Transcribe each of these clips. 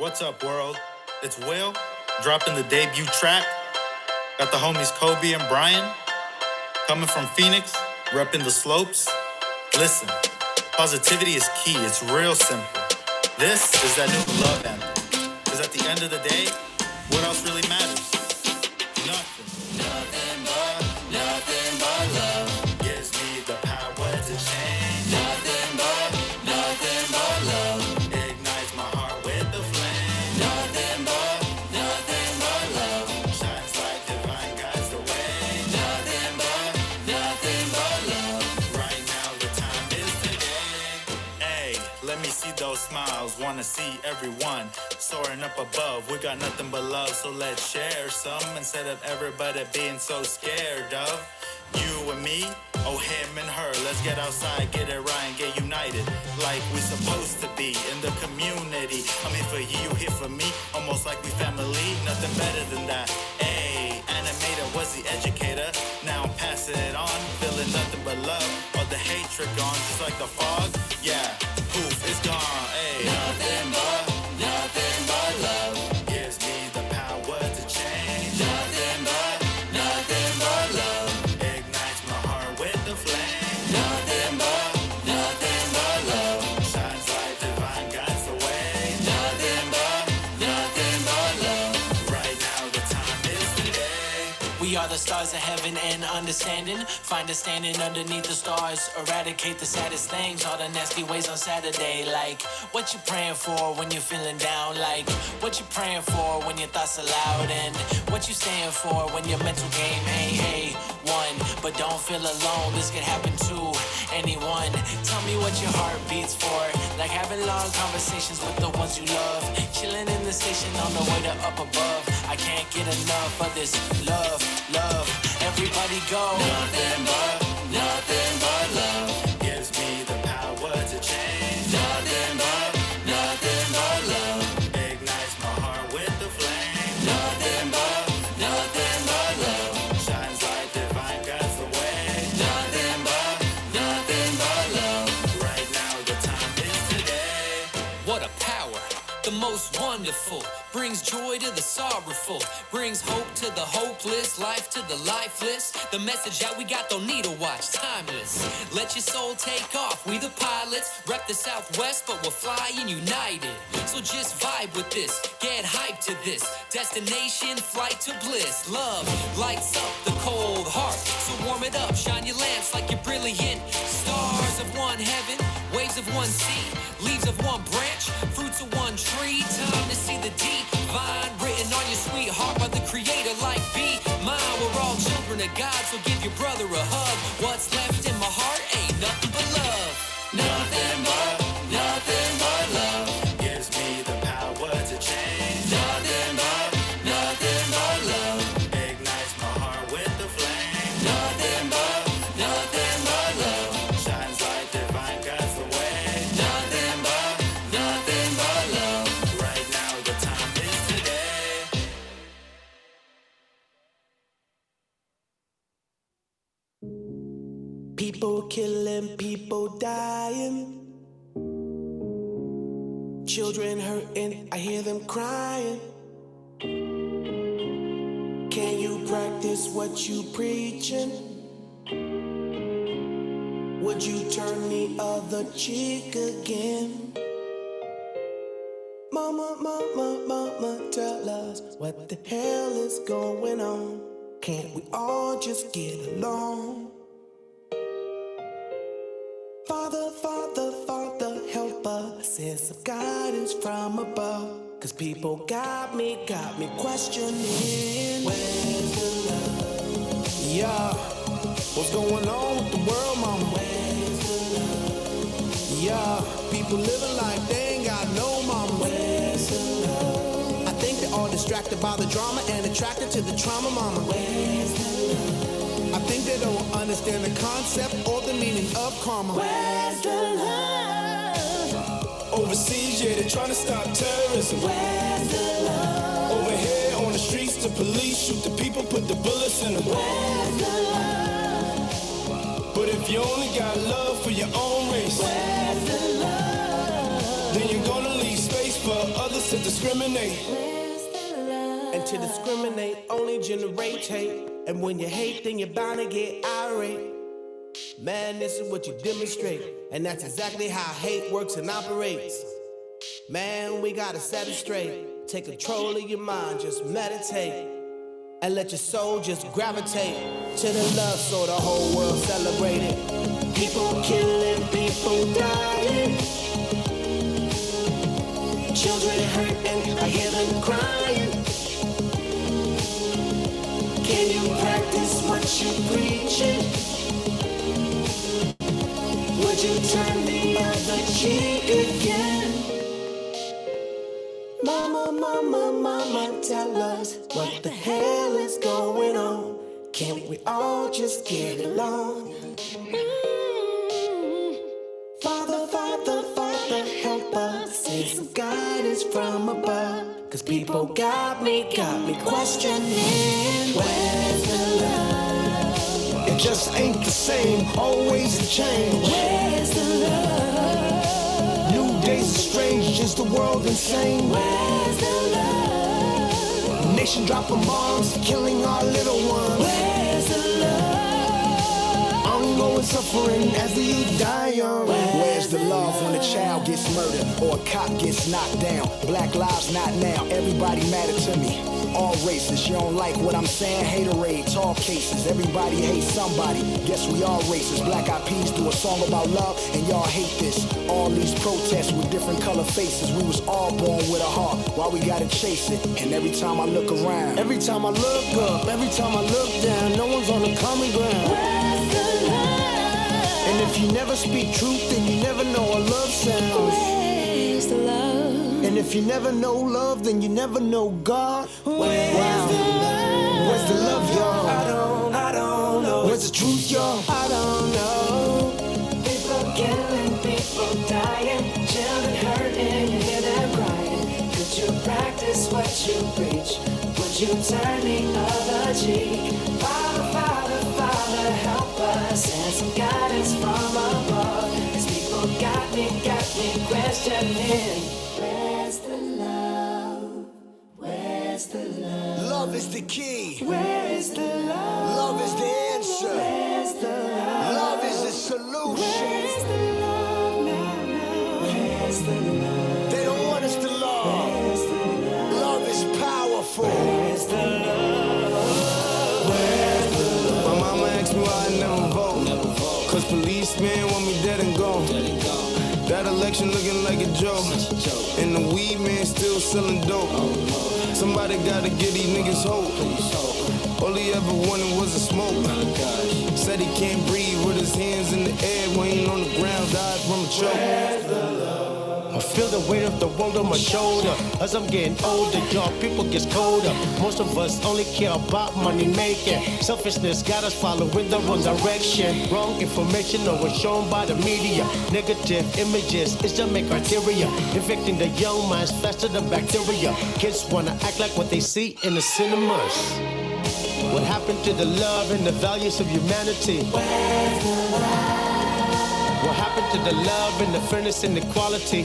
What's up, world? It's Will, dropping the debut track. Got the homies Kobe and Brian coming from Phoenix, repping the slopes. Listen, positivity is key, it's real simple. This is that new love anthem. Because at the end of the day, what else really matters? Wanna see everyone soaring up above. We got nothing but love, so let's share some instead of everybody being so scared of you and me. Oh, him and her. Let's get outside, get it right, and get united like we're supposed to be in the community. I'm here for you, you here for me. Almost like we family. Nothing better than that. Hey, animator was the educator. Now I'm passing it on, feeling nothing but love. All the hatred gone, just like the fog. Yeah, poof, it's gone. Hey, nothing but, and understanding. Find a standing underneath the stars. Eradicate the saddest things, all the nasty ways on Saturday. Like what you praying for when you're feeling down. Like what you praying for when your thoughts are loud. And what you staying for when your mental game ain't a one. But don't feel alone, this could happen to anyone. Tell me what your heart beats for. Like having long conversations with the ones you love. Chilling in the station on the way to up above. I can't get enough of this love, love. Everybody go. Nothing but, nothing wonderful. Brings joy to the sorrowful, brings hope to the hopeless, life to the lifeless. The message that we got don't need a watch, timeless. Let your soul take off, we the pilots. Rep the Southwest, but we're flying united. So just vibe with this, get hyped to this. Destination, flight to bliss. Love lights up the cold heart. So warm it up, shine your lamps like you're brilliant. Stars of one heaven, waves of one sea, leaves of one branch, fruits of one tree. Time see the deep vine written on your sweetheart by the creator like be mine. We're all children of God, so give your brother a hug. What's left People killing, people dying. Children hurting, I hear them crying. Can you practice what you preaching? Would you turn the other cheek again? Mama, mama, mama, tell us what the hell is going on. Can't we all just get along? Father, Father, Father, help us. Send some guidance from above. Cause people got me, got me questioning. Where's the love? Yeah, what's going on with the world, mama? Where's the love? Yeah, people living like they ain't got no mama. Where's the love? I think they're all distracted by the drama and attracted to the trauma, mama. Where's the think they don't understand the concept or the meaning of karma. Where's the love? Overseas, yeah, they're trying to stop terrorism. Where's the love? Over here on the streets, the police shoot the people, put the bullets in them. Where's the love? But if you only got love for your own race, Where's the love? then you're gonna leave space for others to discriminate. And to discriminate only generate hate. And when you hate, then you're bound to get irate. Man, this is what you demonstrate. And that's exactly how hate works and operates. Man, we gotta set it straight. Take control of your mind, just meditate. And let your soul just gravitate to the love so the whole world celebrate it. People killing, people dying. Children hurting, I hear them crying. Cause people got me, got me questioning. Where's the love? Just ain't the same, always a change. Where's the love? New days are strange, just the world insane. Where's the love? Nation dropping bombs, killing our little ones. Where's the love? Ongoing suffering as the youth die young. Where's the love when a child gets murdered or a cop gets knocked down? Black lives not now, everybody matter to me. All races, you don't like what I'm saying? Haterade, all cases. Everybody hates somebody. Guess we all racist. Black Eyed Peas do a song about love, and y'all hate this. All these protests with different color faces. We was all born with a heart. Why we gotta chase it? And every time I look around, every time I look up, every time I look down, no one's on the common ground. And if you never speak truth, then you never know what love sounds. Where's the love? If you never know love, then you never know God. Where's Wow. the love? Where's the love, y'all? I don't, I don't know. Where's the truth, y'all? I don't know. People killing, people dying, children hurting, you hear them crying. Could you practice what you preach? Would you turn the other cheek? Father, Father, Father, help us. Send some guidance from above. These people got me, got me questioning. Where's the love? Where's the love? Love is the key. Where is the love? Love is the answer. Where's the love? Love is the solution. Where's the love now, now? Where's the love? They don't want us to love. Where's the love? Love is powerful. Where's the love? My mama asked me why I never vote. Cause policemen That looking like a joke. And the weed man still selling dope. Somebody gotta give these niggas hope. All he ever wanted was a smoke. Said he can't breathe with his hands in the air he on the ground, died from a choke. Feel the weight of the world on my shoulder. As I'm getting older, y'all people gets colder. Most of us only care about money making. Selfishness got us following the wrong direction. Wrong information always shown by the media. Negative images is the main criteria. Infecting the young minds faster than bacteria. Kids wanna act like what they see in the cinemas. What happened to the love and the values of humanity? What happened to the love and the fairness and the equality?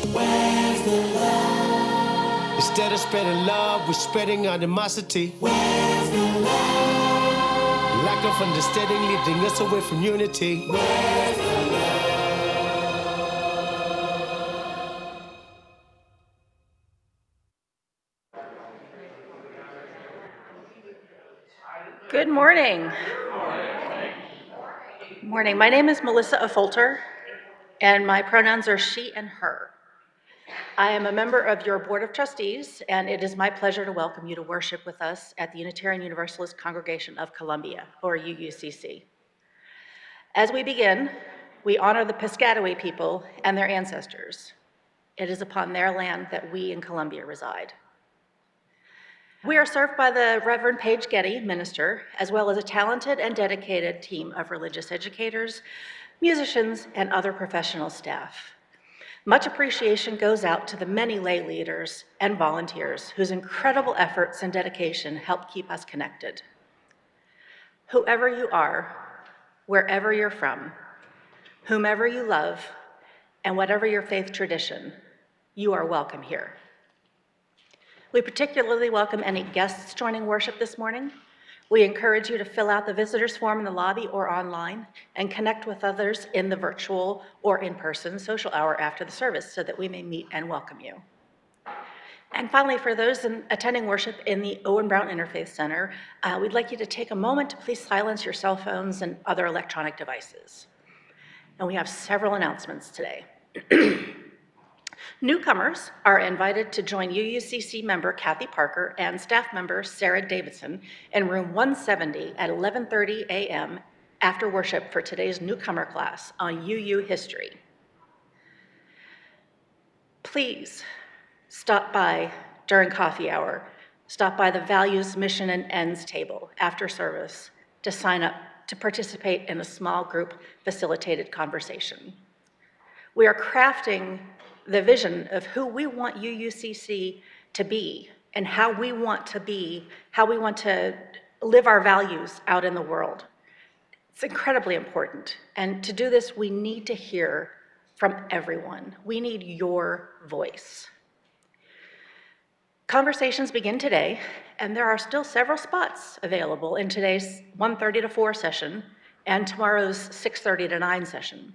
Instead of spreading love, we're spreading animosity. Lack of understanding leading us away from unity. Good morning. Morning. My name is Melissa Affolter, and my pronouns are she and her. I am a member of your Board of Trustees, and it is my pleasure to welcome you to worship with us at the Unitarian Universalist Congregation of Columbia, or UUCC. As we begin, we honor the Piscataway people and their ancestors. It is upon their land that we in Columbia reside. We are served by the Reverend Paige Getty, minister, as well as a talented and dedicated team of religious educators, musicians, and other professional staff. Much appreciation goes out to the many lay leaders and volunteers whose incredible efforts and dedication help keep us connected. Whoever you are, wherever you're from, whomever you love, and whatever your faith tradition, you are welcome here. We particularly welcome any guests joining worship this morning. We encourage you to fill out the visitors form in the lobby or online and connect with others in the virtual or in-person social hour after the service so that we may meet and welcome you. And finally, for those in, attending worship in the Owen Brown Interfaith Center, uh, we'd like you to take a moment to please silence your cell phones and other electronic devices. And we have several announcements today. Newcomers are invited to join UUCC member Kathy Parker and staff member Sarah Davidson in room 170 at 11:30 a.m. after worship for today's newcomer class on UU history. Please stop by during coffee hour, stop by the values, mission, and ends table after service to sign up to participate in a small group facilitated conversation. We are crafting the vision of who we want UUCC to be and how we want to be, how we want to live our values out in the world. It's incredibly important. And to do this, we need to hear from everyone. We need your voice. Conversations begin today, and there are still several spots available in today's 1:30 to 4 session and tomorrow's 6:30 to 9 session.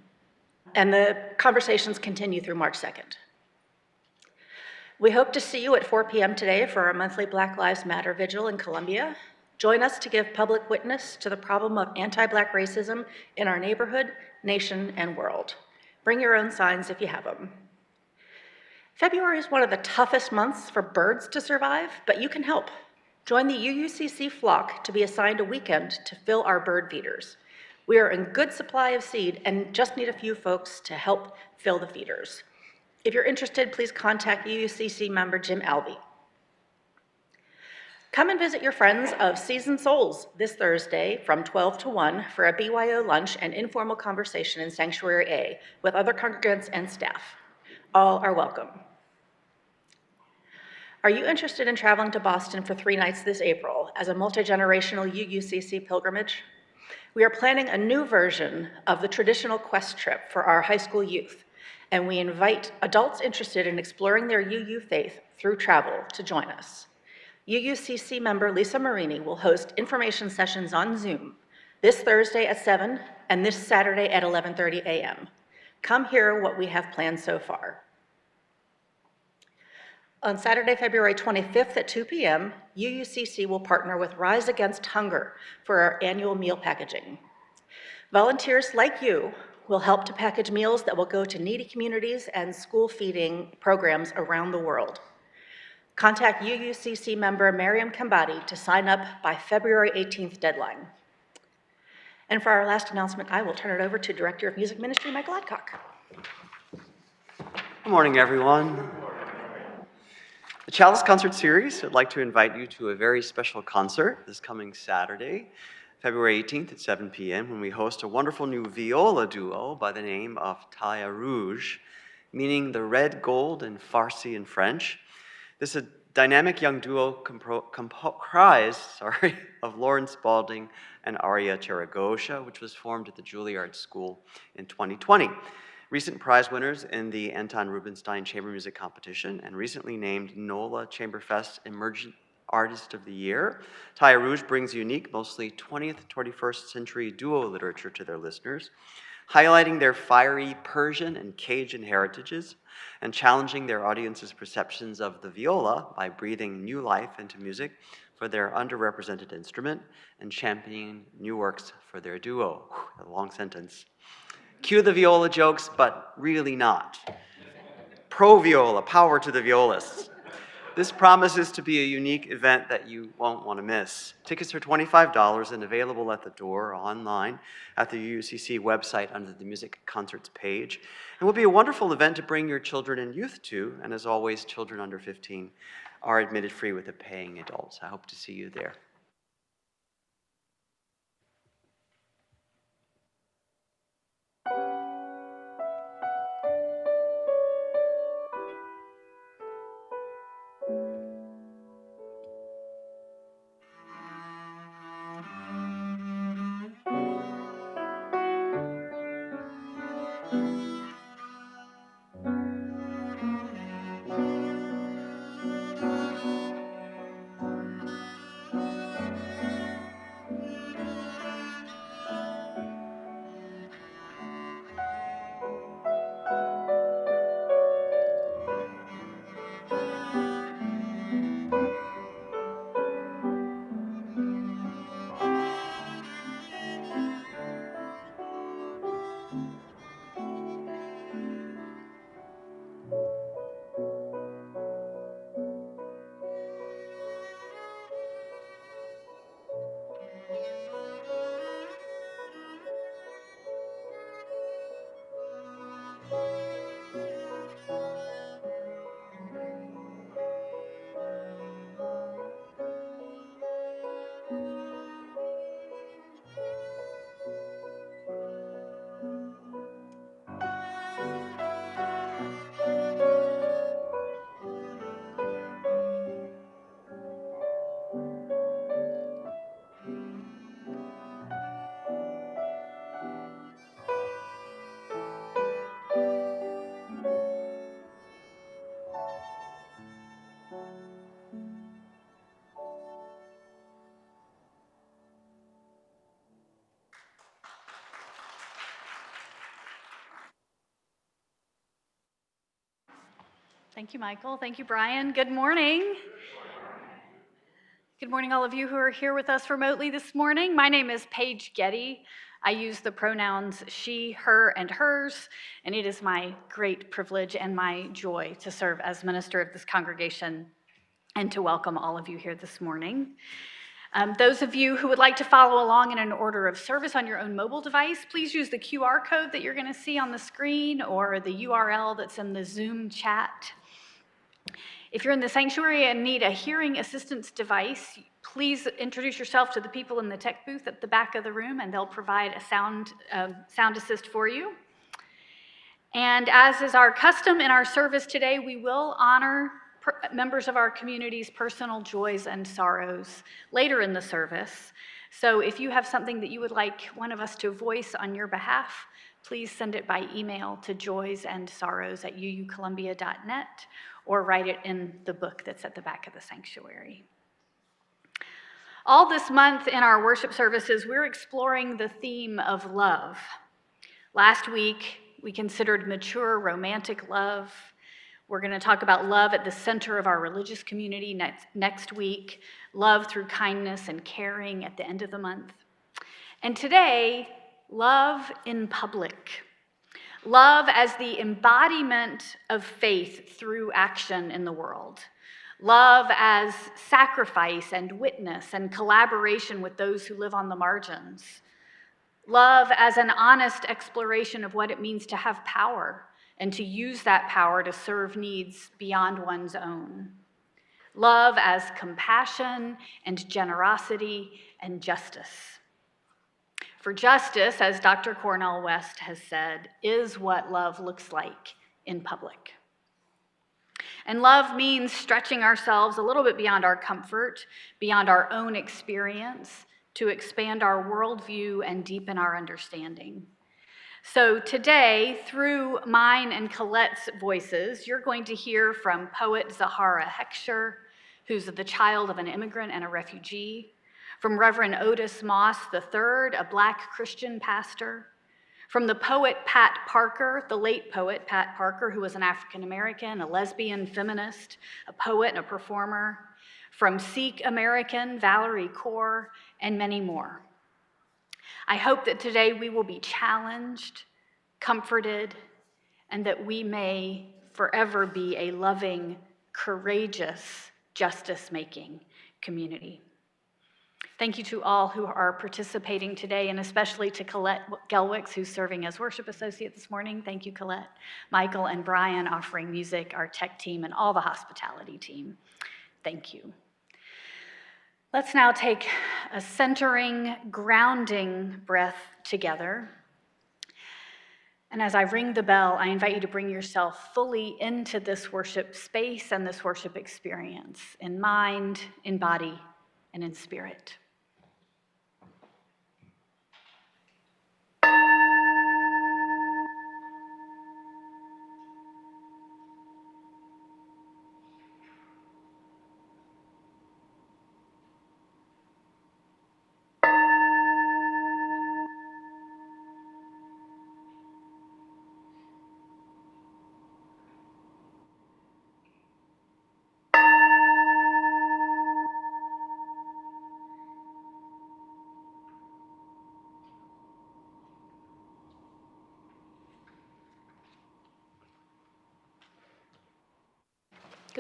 And the conversations continue through March 2nd. We hope to see you at 4 p.m. today for our monthly Black Lives Matter vigil in Columbia. Join us to give public witness to the problem of anti-black racism in our neighborhood, nation, and world. Bring your own signs if you have them. February is one of the toughest months for birds to survive, but you can help. Join the UUCC flock to be assigned a weekend to fill our bird feeders. We are in good supply of seed and just need a few folks to help fill the feeders. If you're interested, please contact UUCC member Jim Alvey. Come and visit your friends of Seasoned Souls this Thursday from 12 to 1 for a BYO lunch and informal conversation in Sanctuary A with other congregants and staff. All are welcome. Are you interested in traveling to Boston for three nights this April as a multi-generational UUCC pilgrimage? We are planning a new version of the traditional quest trip for our high school youth, and we invite adults interested in exploring their UU faith through travel to join us. UUCC member Lisa Marini will host information sessions on Zoom this Thursday at 7 and this Saturday at 11:30 a.m. Come hear what we have planned so far. On Saturday, February 25th at 2 p.m., UUCC will partner with Rise Against Hunger for our annual meal packaging. Volunteers like you will help to package meals that will go to needy communities and school feeding programs around the world. Contact UUCC member Miriam Kambadi to sign up by February 18th deadline. And for our last announcement, I will turn it over to Director of Music Ministry, Michael Adcock. Good morning, everyone. The Chalice Concert Series I'd like to invite you to a very special concert this coming Saturday, February 18th at 7 p.m., when we host a wonderful new viola duo by the name of Taya Rouge, meaning the red gold in Farsi and French. This is a dynamic young duo comprised sorry, of Lauren Spalding and Aria Cheragosha, which was formed at the Juilliard School in 2020 recent prize winners in the Anton Rubinstein Chamber Music Competition, and recently named NOLA Chamberfest Emergent Artist of the Year. Taille Rouge brings unique, mostly 20th, 21st century duo literature to their listeners, highlighting their fiery Persian and Cajun heritages and challenging their audience's perceptions of the viola by breathing new life into music for their underrepresented instrument and championing new works for their duo. A long sentence. Cue the viola jokes, but really not. Pro viola, power to the violists. This promises to be a unique event that you won't want to miss. Tickets are $25 and available at the door or online at the UUCC website under the Music Concerts page. It will be a wonderful event to bring your children and youth to, and as always, children under 15 are admitted free with a paying adult. I hope to see you there. Thank you, Michael. Thank you, Bryan. Good morning. Good morning, all of you who are here with us remotely this morning. My name is Paige Getty. I use the pronouns she, her, and hers, and it is my great privilege and my joy to serve as minister of this congregation and to welcome all of you here this morning. Um, those of you who would like to follow along in an order of service on your own mobile device, please use the QR code that you're going to see on the screen or the URL that's in the Zoom chat. If you're in the sanctuary and need a hearing assistance device, please introduce yourself to the people in the tech booth at the back of the room and they'll provide a sound, uh, sound assist for you. And as is our custom in our service today, we will honor members of our community's personal joys and sorrows later in the service. So if you have something that you would like one of us to voice on your behalf, please send it by email to joysandsorrows at uucolumbia.net or write it in the book that's at the back of the sanctuary. All this month in our worship services, we're exploring the theme of love. Last week, we considered mature romantic love. We're going to talk about love at the center of our religious community next, next week, love through kindness and caring at the end of the month. And today, love in public. Love as the embodiment of faith through action in the world. Love as sacrifice and witness and collaboration with those who live on the margins. Love as an honest exploration of what it means to have power and to use that power to serve needs beyond one's own. Love as compassion and generosity and justice. For justice, as Dr. Cornel West has said, is what love looks like in public. And love means stretching ourselves a little bit beyond our comfort, beyond our own experience, to expand our worldview and deepen our understanding. So today, through mine and Colette's voices, you're going to hear from poet Zahara Heckscher, who's the child of an immigrant and a refugee, from Reverend Otis Moss III, a black Christian pastor, from the poet Pat Parker, the late poet Pat Parker, who was an African American, a lesbian feminist, a poet, and a performer, from Sikh American Valarie Kaur, and many more. I hope that today we will be challenged, comforted, and that we may forever be a loving, courageous, justice making community. Thank you to all who are participating today, and especially to Colette Gelwicks, who's serving as worship associate this morning. Thank you, Colette. Michael and Bryan offering music, our tech team, and all the hospitality team. Thank you. Let's now take a centering, grounding breath together. And as I ring the bell, I invite you to bring yourself fully into this worship space and this worship experience in mind, in body, and in spirit.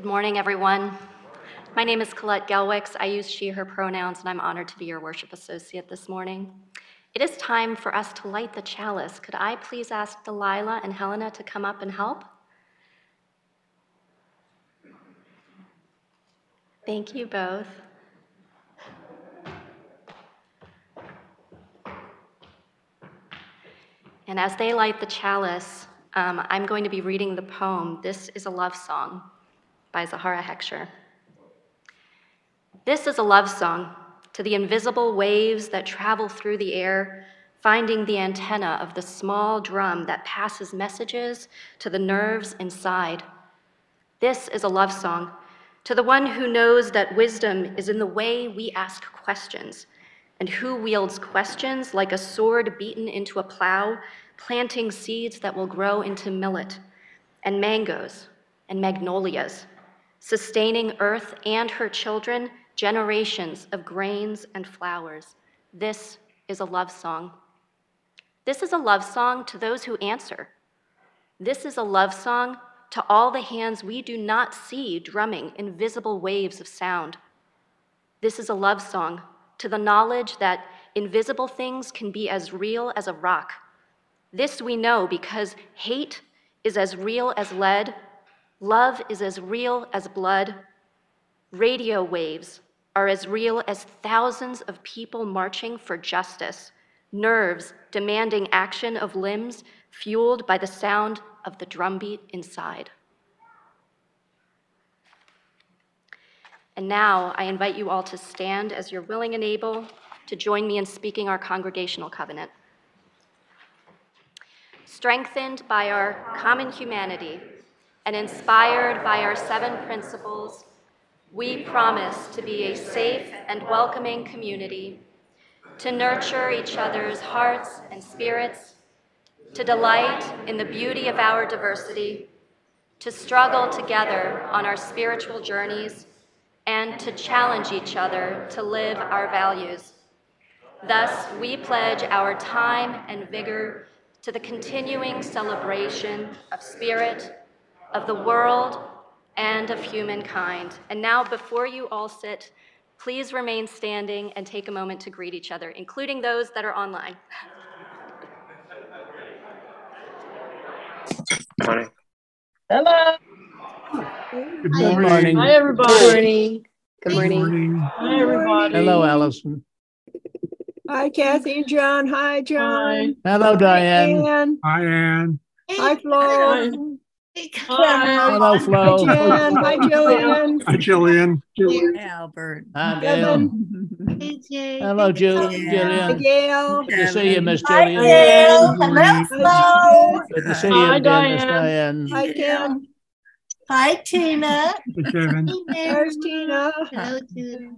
Good morning, everyone. My name is Colette Gelwicks. I use she, her pronouns, and I'm honored to be your worship associate this morning. It is time for us to light the chalice. Could I please ask Delilah and Helena to come up and help? Thank you both. And as they light the chalice, um, I'm going to be reading the poem, This is a Love Song by Zahara Heckscher. This is a love song to the invisible waves that travel through the air, finding the antenna of the small drum that passes messages to the nerves inside. This is a love song to the one who knows that wisdom is in the way we ask questions, and who wields questions like a sword beaten into a plow, planting seeds that will grow into millet and mangoes and magnolias, sustaining earth and her children, generations of grains and flowers. This is a love song. This is a love song to those who answer. This is a love song to all the hands we do not see drumming invisible waves of sound. This is a love song to the knowledge that invisible things can be as real as a rock. This we know because hate is as real as lead, love is as real as blood, radio waves are as real as thousands of people marching for justice, nerves demanding action of limbs fueled by the sound of the drumbeat inside. And now I invite you all to stand as you're willing and able to join me in speaking our congregational covenant. Strengthened by our common humanity and inspired by our seven principles, we promise to be a safe and welcoming community, to nurture each other's hearts and spirits, to delight in the beauty of our diversity, to struggle together on our spiritual journeys, and to challenge each other to live our values. Thus, we pledge our time and vigor to the continuing celebration of spirit, of the world, and of humankind. And now, before you all sit, please remain standing and take a moment to greet each other, including those that are online. Morning. Hello. Good morning. Hi, everybody. Good morning. Good morning. Hi, everybody. Hello, Allison. Hi, Kathy and John. Hi, John. Hello, Diane. Ann. Hi, Ann. Hi, Flo. Hello, Flo. Hi, Jen. Hi, Jillian. Hi, Jillian. Albert. Hi, Gail. Hello, Jill- Hi, Jillian. Gail. Good to see you, Miss Hi, Gail. Hello, Flo. Good to see you Hi, again, Miss Diane. Diane. Hi, Kim. Hi, Tina. Kevin. There's Tina. Hello, Tina.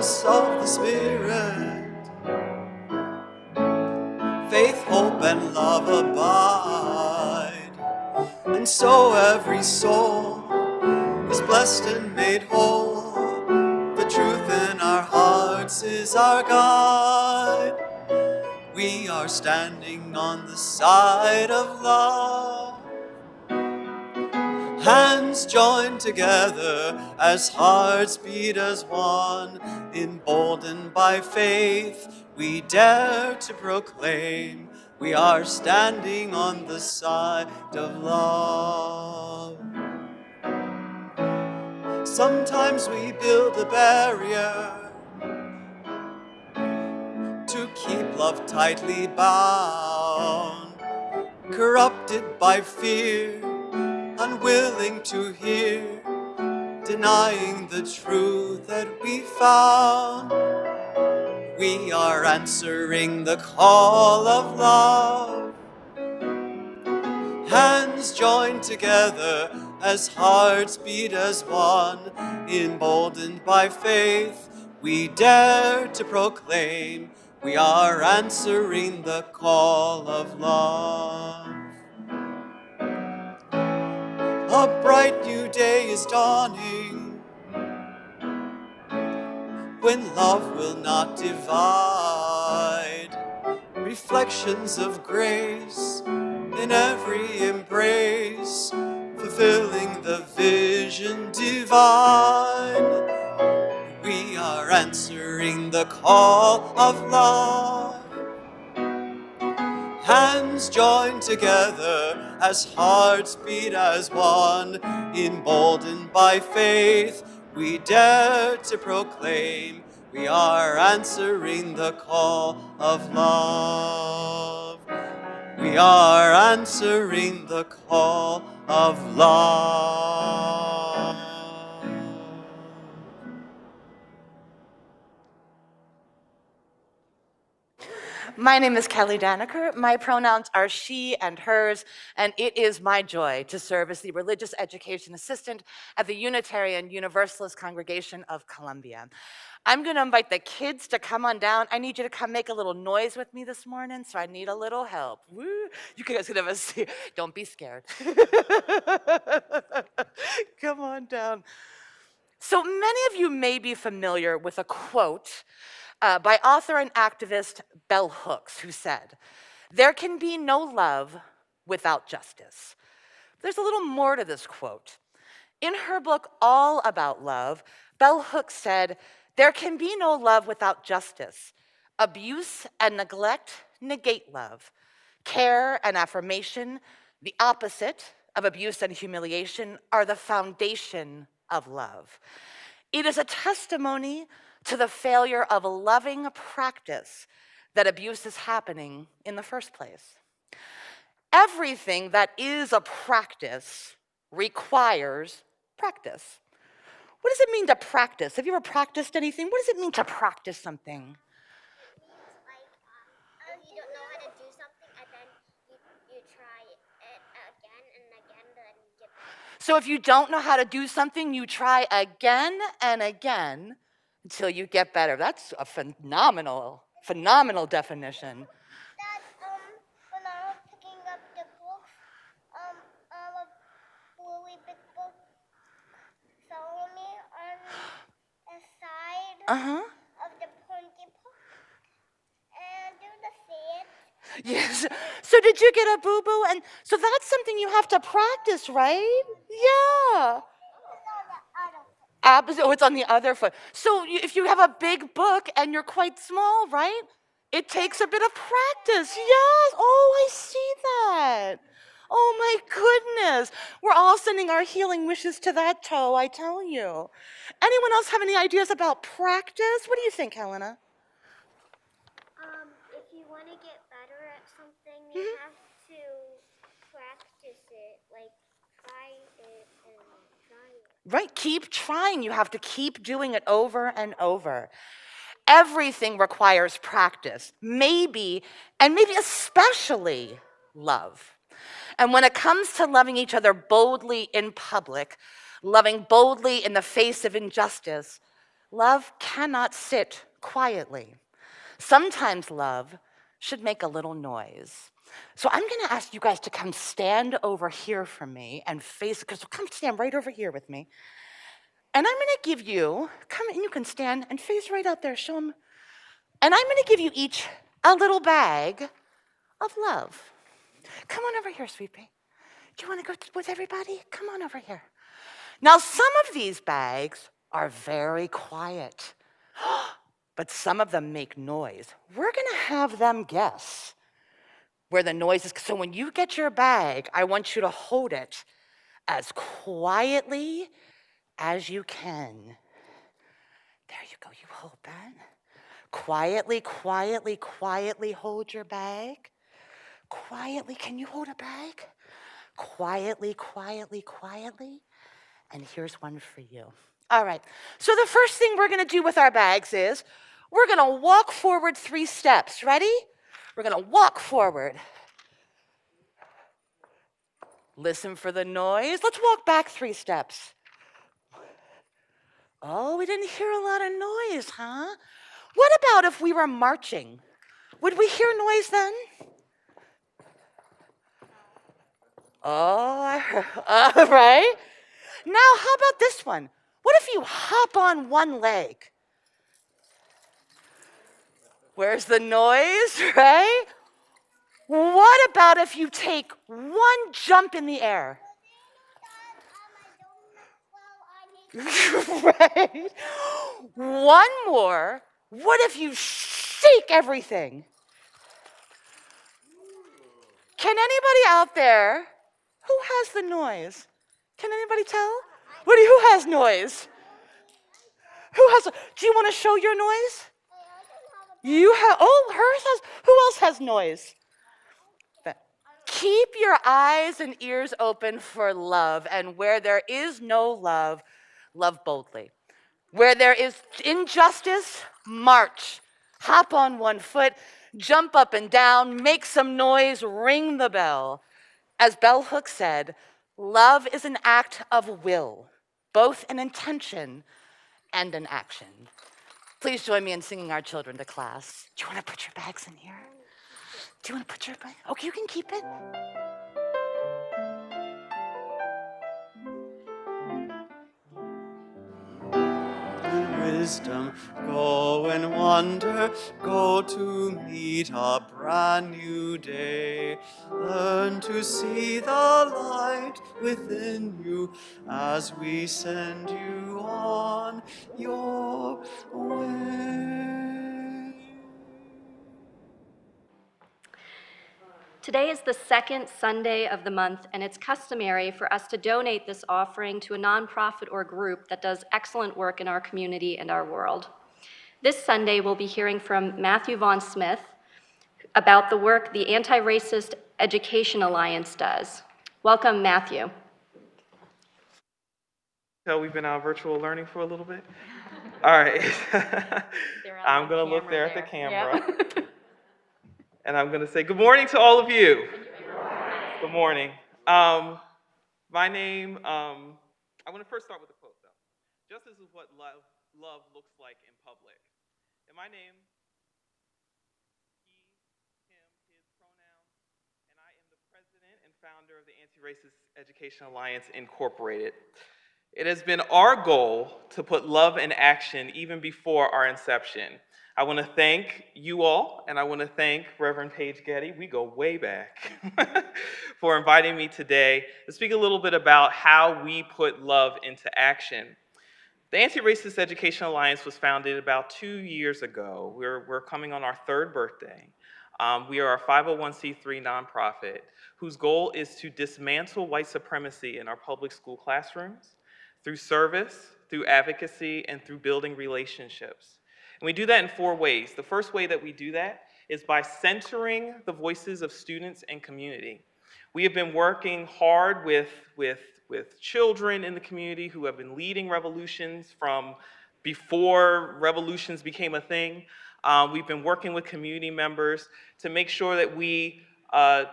Promise of the Spirit. Faith, hope, and love abide. And so every soul is blessed and made whole. The truth in our hearts is our guide. We are standing on the side of love. Hands joined together as hearts beat as one. Emboldened by faith, we dare to proclaim we are standing on the side of love. Sometimes we build a barrier to keep love tightly bound, corrupted by fear unwilling to hear, denying the truth that we found. We are answering the call of love. Hands joined together as hearts beat as one, emboldened by faith, we dare to proclaim we are answering the call of love. A bright new day is dawning when love will not divide. Reflections of grace in every embrace, fulfilling the vision divine. We are answering the call of love. Hands joined together as hearts beat as one, emboldened by faith, we dare to proclaim we are answering the call of love. We are answering the call of love. My name is Kelli Danaker. My pronouns are she and hers, and it is my joy to serve as the religious education assistant at the Unitarian Universalist Congregation of Columbia. I'm going to invite the kids to come on down. I need you to come make a little noise with me this morning, so I need a little help. Woo. You guys can have a seat. Don't be scared. come on down. So many of you may be familiar with a quote uh, by author and activist Bell Hooks, who said, There can be no love without justice. There's a little more to this quote. In her book, All About Love, Bell Hooks said, There can be no love without justice. Abuse and neglect negate love. Care and affirmation, the opposite of abuse and humiliation, are the foundation of love. It is a testimony to the failure of loving practice that abuse is happening in the first place. Everything that is a practice requires practice. What does it mean to practice? Have you ever practiced anything? What does it mean to practice something? So if you don't know how to do something, you try again and again until you get better. That's a phenomenal, phenomenal definition. That, um, when I was picking up the books, um, um, a really big book fell me on the side Uh-huh. of the pointy book. And do the see? Yes. So did you get a boo-boo? And so that's something you have to practice, right? Yeah. Abs- oh, it's on the other foot. So if you have a big book and you're quite small, right? It takes a bit of practice. Yes. Oh, I see that. Oh my goodness. We're all sending our healing wishes to that toe, I tell you. Anyone else have any ideas about practice? What do you think, Helena? Um, if you want to get better at something, you Mm-hmm. have to practice it. Like, try it and try it. Right? Keep trying. You have to keep doing it over and over. Everything requires practice, maybe, and maybe especially love. And when it comes to loving each other boldly in public, loving boldly in the face of injustice, love cannot sit quietly. Sometimes love should make a little noise. So I'm going to ask you guys to come stand over here for me and face, because come stand right over here with me. And I'm going to give you, come and you can stand and face right out there, show them. And I'm going to give you each a little bag of love. Come on over here, sweet pea. Do you want to go with everybody? Come on over here. Now, some of these bags are very quiet, oh, but some of them make noise. We're going to have them guess where the noise is. So when you get your bag, I want you to hold it as quietly as you can. There you go. You hold that. Quietly, quietly, quietly hold your bag. Quietly. Can you hold a bag? Quietly, quietly, quietly. And here's one for you. All right. So the first thing we're to do with our bags is we're going to walk forward three steps. Ready? We're going to walk forward. Listen for the noise. Let's walk back three steps. Oh, we didn't hear a lot of noise, huh? What about if we were marching? Would we hear noise then? Oh. All right. Now, how about this one? What if you hop on one leg? Where's the noise, right? What about if you take one jump in the air? right? One more. What if you shake everything? Can anybody out there who has the noise? Can anybody tell? What do you, who has noise? Who has? Do you want to show your noise? You have. Oh, hers has. Who else has noise? But Keep your eyes and ears open for love, and where there is no love, love boldly. Where there is injustice, march. Hop on one foot. jump up and down, make some noise, ring the bell. As Bell Hooks said, love is an act of will, both an intention and an action. Please join me in singing our children to class. Do you want to put your bags in here? Do you want to put your bag? Okay, you can keep it. wisdom. Go and wander, go to meet a brand new day. Learn to see the light within you as we send you Today is the second Sunday of the month, and it's customary for us to donate this offering to a nonprofit or group that does excellent work in our community and our world. This Sunday, we'll be hearing from Matthew Vaughn Smith about the work the Anti Racist Education Alliance does. Welcome, Matthew. So we've been on virtual learning for a little bit. All right. I'm going to look there at the camera. and I'm going to say good morning to all of you. Good morning. Um, my name, um, I want to first start with a quote though. Justice is what love, love looks like in public. And my name, he, him, his pronouns, and I am the president and founder of the Anti Racist Education Alliance Incorporated. It has been our goal to put love in action even before our inception. I want to thank you all, and I want to thank Reverend Paige Getty. We go way back for inviting me today to speak a little bit about how we put love into action. The Anti Racist Education Alliance was founded about two years ago. We're, we're coming on our third birthday. Um, we are a 501c3 nonprofit whose goal is to dismantle white supremacy in our public school classrooms through service, through advocacy, and through building relationships. And we do that in four ways. The first way that we do that is by centering the voices of students and community. We have been working hard with, with, with children in the community who have been leading revolutions from before revolutions became a thing. Um, we've been working with community members to make sure that we uh,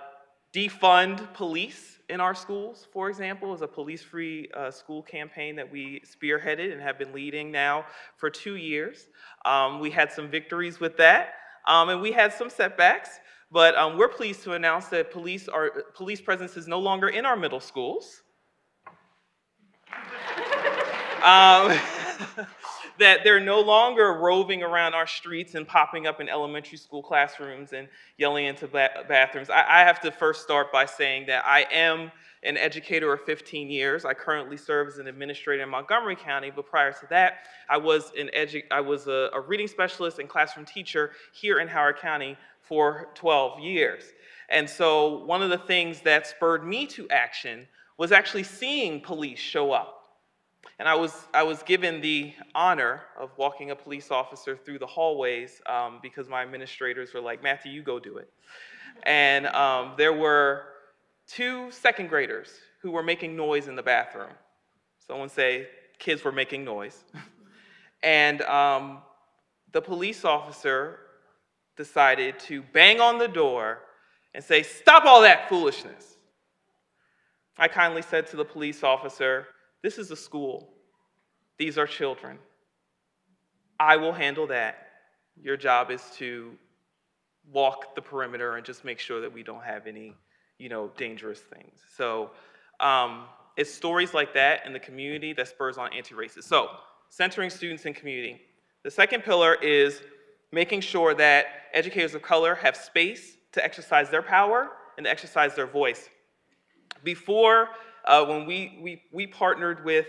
defund police in our schools, for example, is a police-free uh, school campaign that we spearheaded and have been leading now for two years. Um, we had some victories with that, um, and we had some setbacks, but um, we're pleased to announce that police, are, police presence is no longer in our middle schools. That they're no longer roving around our streets and popping up in elementary school classrooms and yelling into ba bathrooms. I, I have to first start by saying that I am an educator of 15 years. I currently serve as an administrator in Montgomery County, but prior to that, I was, an edu- I was a, a reading specialist and classroom teacher here in Howard County for 12 years. And so one of the things that spurred me to action was actually seeing police show up and I was, I was given the honor of walking a police officer through the hallways um, because my administrators were like, Matthew, you go do it. And um, there were two second graders who were making noise in the bathroom. Someone say kids were making noise. and um, the police officer decided to bang on the door and say, Stop all that foolishness. I kindly said to the police officer, this is a school. These are children. I will handle that. Your job is to walk the perimeter and just make sure that we don't have any, you know, dangerous things. So um, it's stories like that in the community that spurs on anti-racist. So centering students and community. The second pillar is making sure that educators of color have space to exercise their power and to exercise their voice. Before uh, when we, we, we partnered with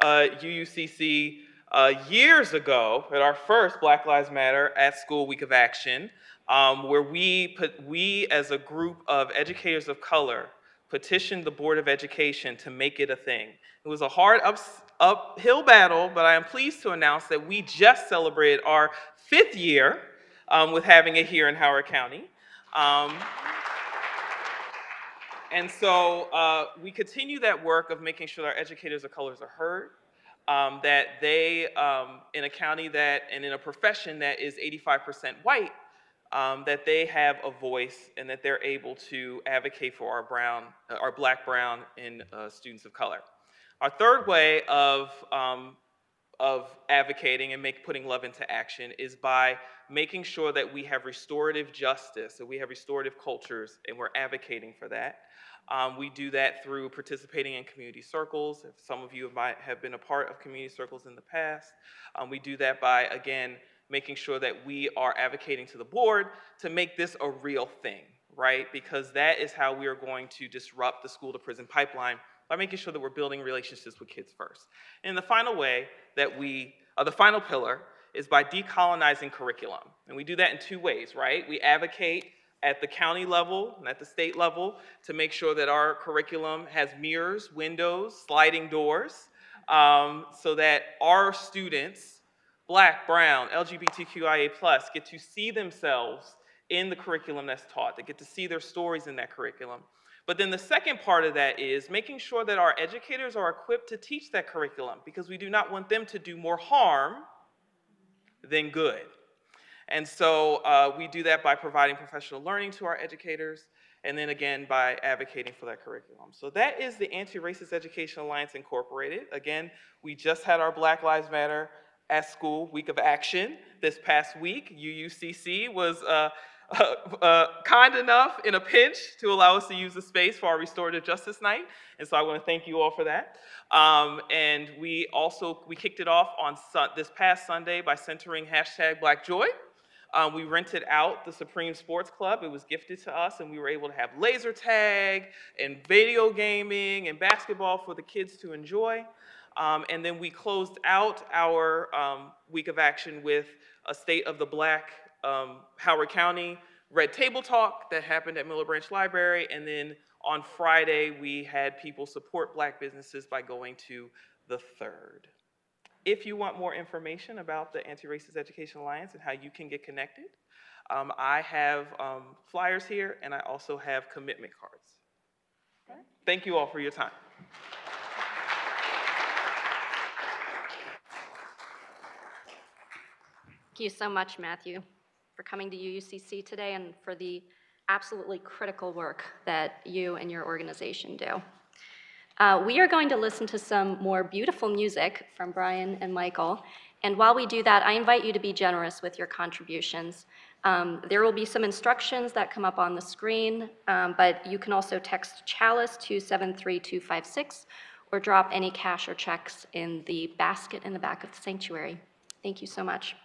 uh, UUCC uh, years ago at our first Black Lives Matter at School Week of Action, um, where we, put, we as a group of educators of color petitioned the Board of Education to make it a thing. It was a hard uphill battle, but I am pleased to announce that we just celebrated our fifth year um, with having it here in Howard County. Um, and so uh, we continue that work of making sure our educators of colors are heard, um, that they, um, in a county that, and in a profession that is 85% white, um, that they have a voice and that they're able to advocate for our brown, uh, our black, brown, and uh, students of color. Our third way of, um, of advocating and make, putting love into action is by making sure that we have restorative justice, that we have restorative cultures, and we're advocating for that. Um, we do that through participating in community circles. If some of you might have been a part of community circles in the past, um, we do that by, again, making sure that we are advocating to the board to make this a real thing, right? Because that is how we are going to disrupt the school to prison pipeline by making sure that we're building relationships with kids first. And the final way that we, uh, the final pillar is by decolonizing curriculum. And we do that in two ways, right? We advocate at the county level and at the state level to make sure that our curriculum has mirrors, windows, sliding doors, um, so that our students, black, brown, LGBTQIA+, get to see themselves in the curriculum that's taught. They get to see their stories in that curriculum. But then the second part of that is making sure that our educators are equipped to teach that curriculum because we do not want them to do more harm than good. And so uh, we do that by providing professional learning to our educators, and then again by advocating for that curriculum. So that is the Anti-Racist Education Alliance Incorporated. Again, we just had our Black Lives Matter at School Week of Action this past week. UUCC was uh, uh, uh, kind enough in a pinch to allow us to use the space for our Restorative Justice Night. And so I want to thank you all for that. Um, and we also, we kicked it off on this past Sunday by centering hashtag Black Joy. Um, we rented out the Supreme Sports Club. It was gifted to us, and we were able to have laser tag and video gaming and basketball for the kids to enjoy. Um, and then we closed out our um, week of action with a State of the Black um, Howard County Red Table Talk that happened at Miller Branch Library. And then on Friday, we had people support black businesses by going to the third. If you want more information about the Anti-Racist Education Alliance and how you can get connected, um, I have um, flyers here and I also have commitment cards. Thank you all for your time. Thank you so much, Matthew, for coming to UUCC today and for the absolutely critical work that you and your organization do. Uh, we are going to listen to some more beautiful music from Bryan and Michael. And while we do that, I invite you to be generous with your contributions. Um, there will be some instructions that come up on the screen, um, but you can also text Chalice to 73256 or drop any cash or checks in the basket in the back of the sanctuary. Thank you so much.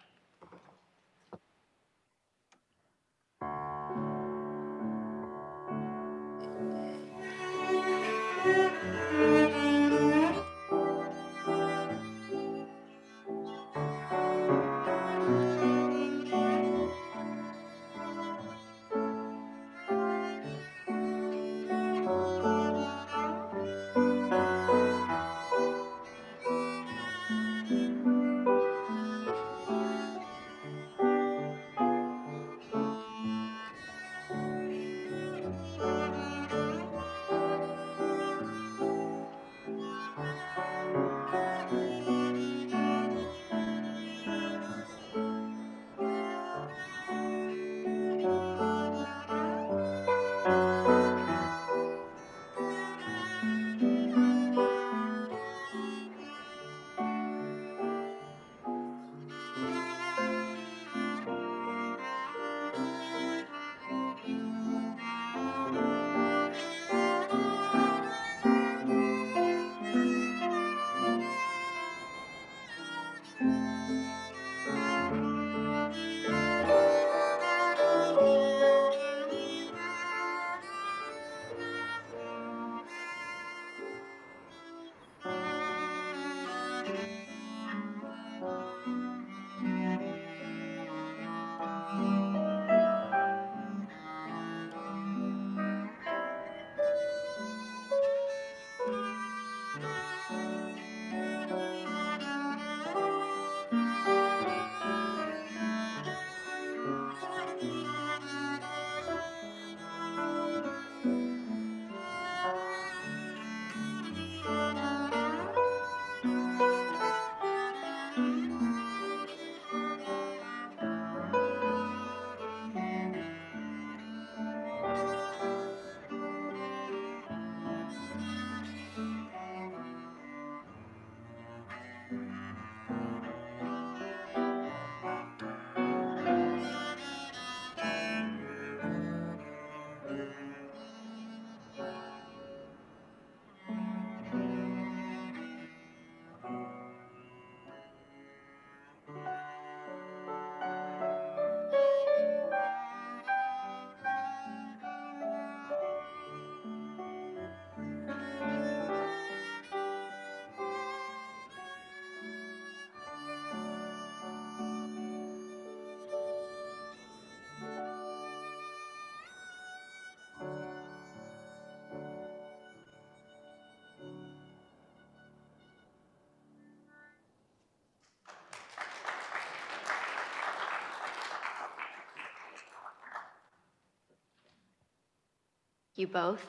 You both.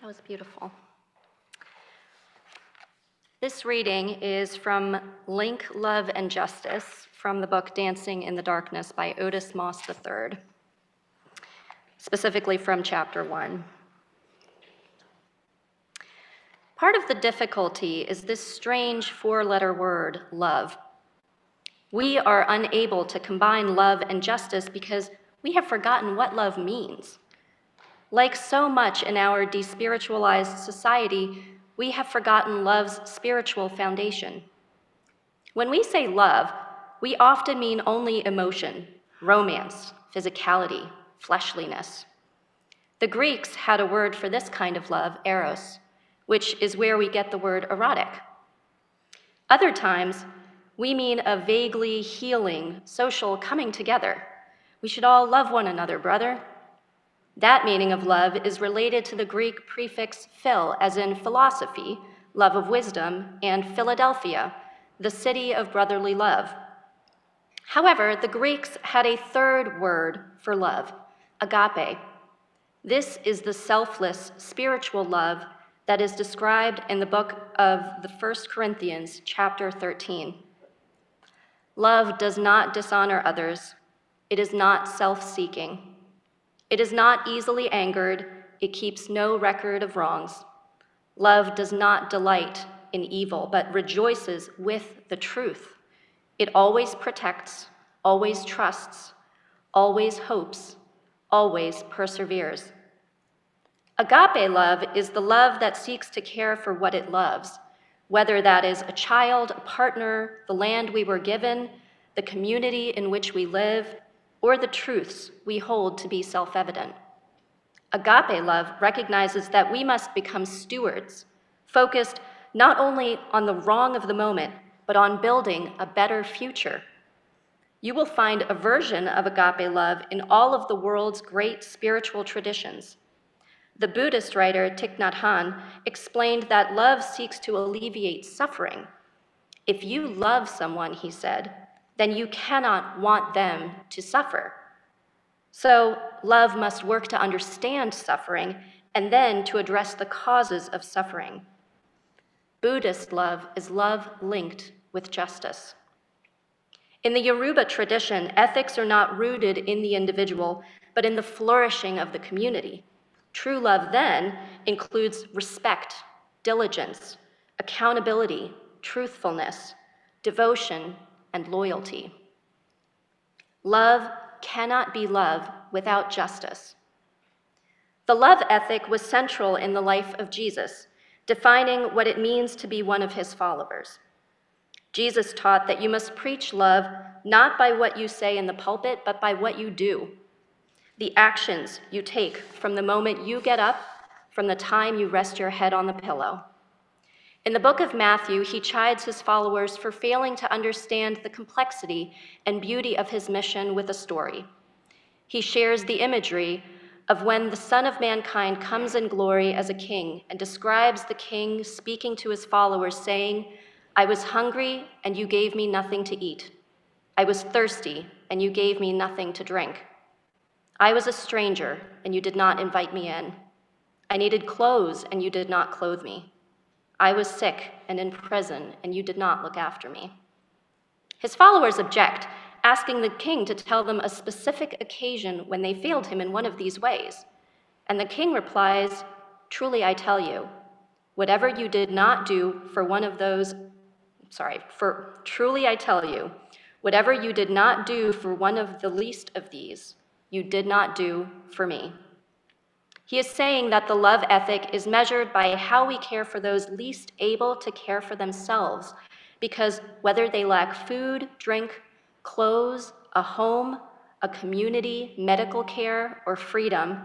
That was beautiful. This reading is from Link, Love, and Justice from the book Dancing in the Darkness by Otis Moss III, specifically from chapter 1. Part of the difficulty is this strange four letter word, love. We are unable to combine love and justice because we have forgotten what love means. Like so much in our despiritualized society, we have forgotten love's spiritual foundation. When we say love, we often mean only emotion, romance, physicality, fleshliness. The Greeks had a word for this kind of love, eros, which is where we get the word erotic. Other times, we mean a vaguely healing, social coming together. We should all love one another, brother. That meaning of love is related to the Greek prefix phil, as in philosophy, love of wisdom, and Philadelphia, the city of brotherly love. However, the Greeks had a third word for love, agape. This is the selfless spiritual love that is described in the book of the First Corinthians, chapter 13. Love does not dishonor others. It is not self-seeking. It is not easily angered. It keeps no record of wrongs. Love does not delight in evil, but rejoices with the truth. It always protects, always trusts, always hopes, always perseveres. Agape love is the love that seeks to care for what it loves, whether that is a child, a partner, the land we were given, the community in which we live, or the truths we hold to be self evident. Agape love recognizes that we must become stewards, focused not only on the wrong of the moment, but on building a better future. You will find a version of agape love in all of the world's great spiritual traditions. The Buddhist writer Thich Nhat Hanh explained that love seeks to alleviate suffering. If you love someone, he said, then you cannot want them to suffer. So, love must work to understand suffering and then to address the causes of suffering. Buddhist love is love linked with justice. In the Yoruba tradition, ethics are not rooted in the individual, but in the flourishing of the community. True love then includes respect, diligence, accountability, truthfulness, devotion, and loyalty. Love cannot be love without justice. The love ethic was central in the life of Jesus, defining what it means to be one of his followers. Jesus taught that you must preach love not by what you say in the pulpit, but by what you do the actions you take from the moment you get up, from the time you rest your head on the pillow. In the book of Matthew, he chides his followers for failing to understand the complexity and beauty of his mission with a story. He shares the imagery of when the Son of Mankind comes in glory as a king and describes the king speaking to his followers, saying, I was hungry, and you gave me nothing to eat. I was thirsty, and you gave me nothing to drink. I was a stranger, and you did not invite me in. I needed clothes, and you did not clothe me. I was sick and in prison, and you did not look after me. His followers object, asking the king to tell them a specific occasion when they failed him in one of these ways. And the king replies, Truly I tell you, whatever you did not do for one of those, sorry, for truly I tell you, whatever you did not do for one of the least of these, you did not do for me. He is saying that the love ethic is measured by how we care for those least able to care for themselves, because whether they lack food, drink, clothes, a home, a community, medical care, or freedom,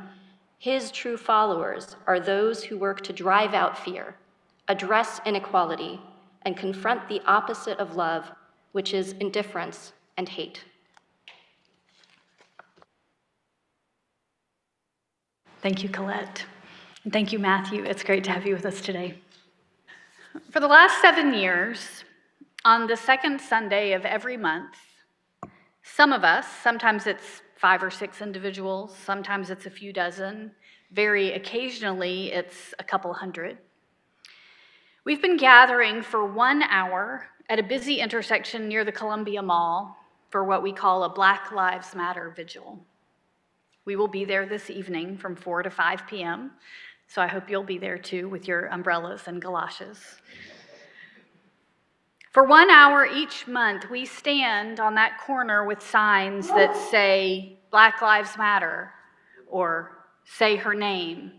his true followers are those who work to drive out fear, address inequality, and confront the opposite of love, which is indifference and hate. Thank you, Colette. And thank you, Matthew. It's great to have you with us today. For the last seven years, on the second Sunday of every month, some of us, sometimes it's five or six individuals, sometimes it's a few dozen, Very occasionally, it's a couple hundred. We've been gathering for one hour at a busy intersection near the Columbia Mall for what we call a Black Lives Matter vigil. We will be there this evening from 4 to 5 p.m., so I hope you'll be there too with your umbrellas and galoshes. For one hour each month, we stand on that corner with signs that say Black Lives Matter, or say her name,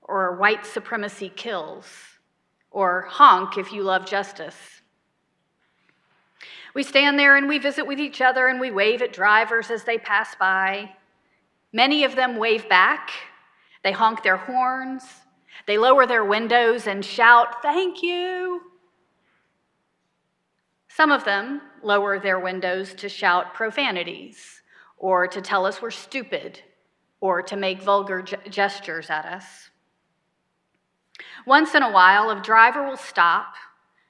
or white supremacy kills, or honk if you love justice. We stand there and we visit with each other and we wave at drivers as they pass by. Many of them wave back, they honk their horns, they lower their windows and shout, Thank you. Some of them lower their windows to shout profanities, or to tell us we're stupid, or to make vulgar gestures at us. Once in a while, a driver will stop,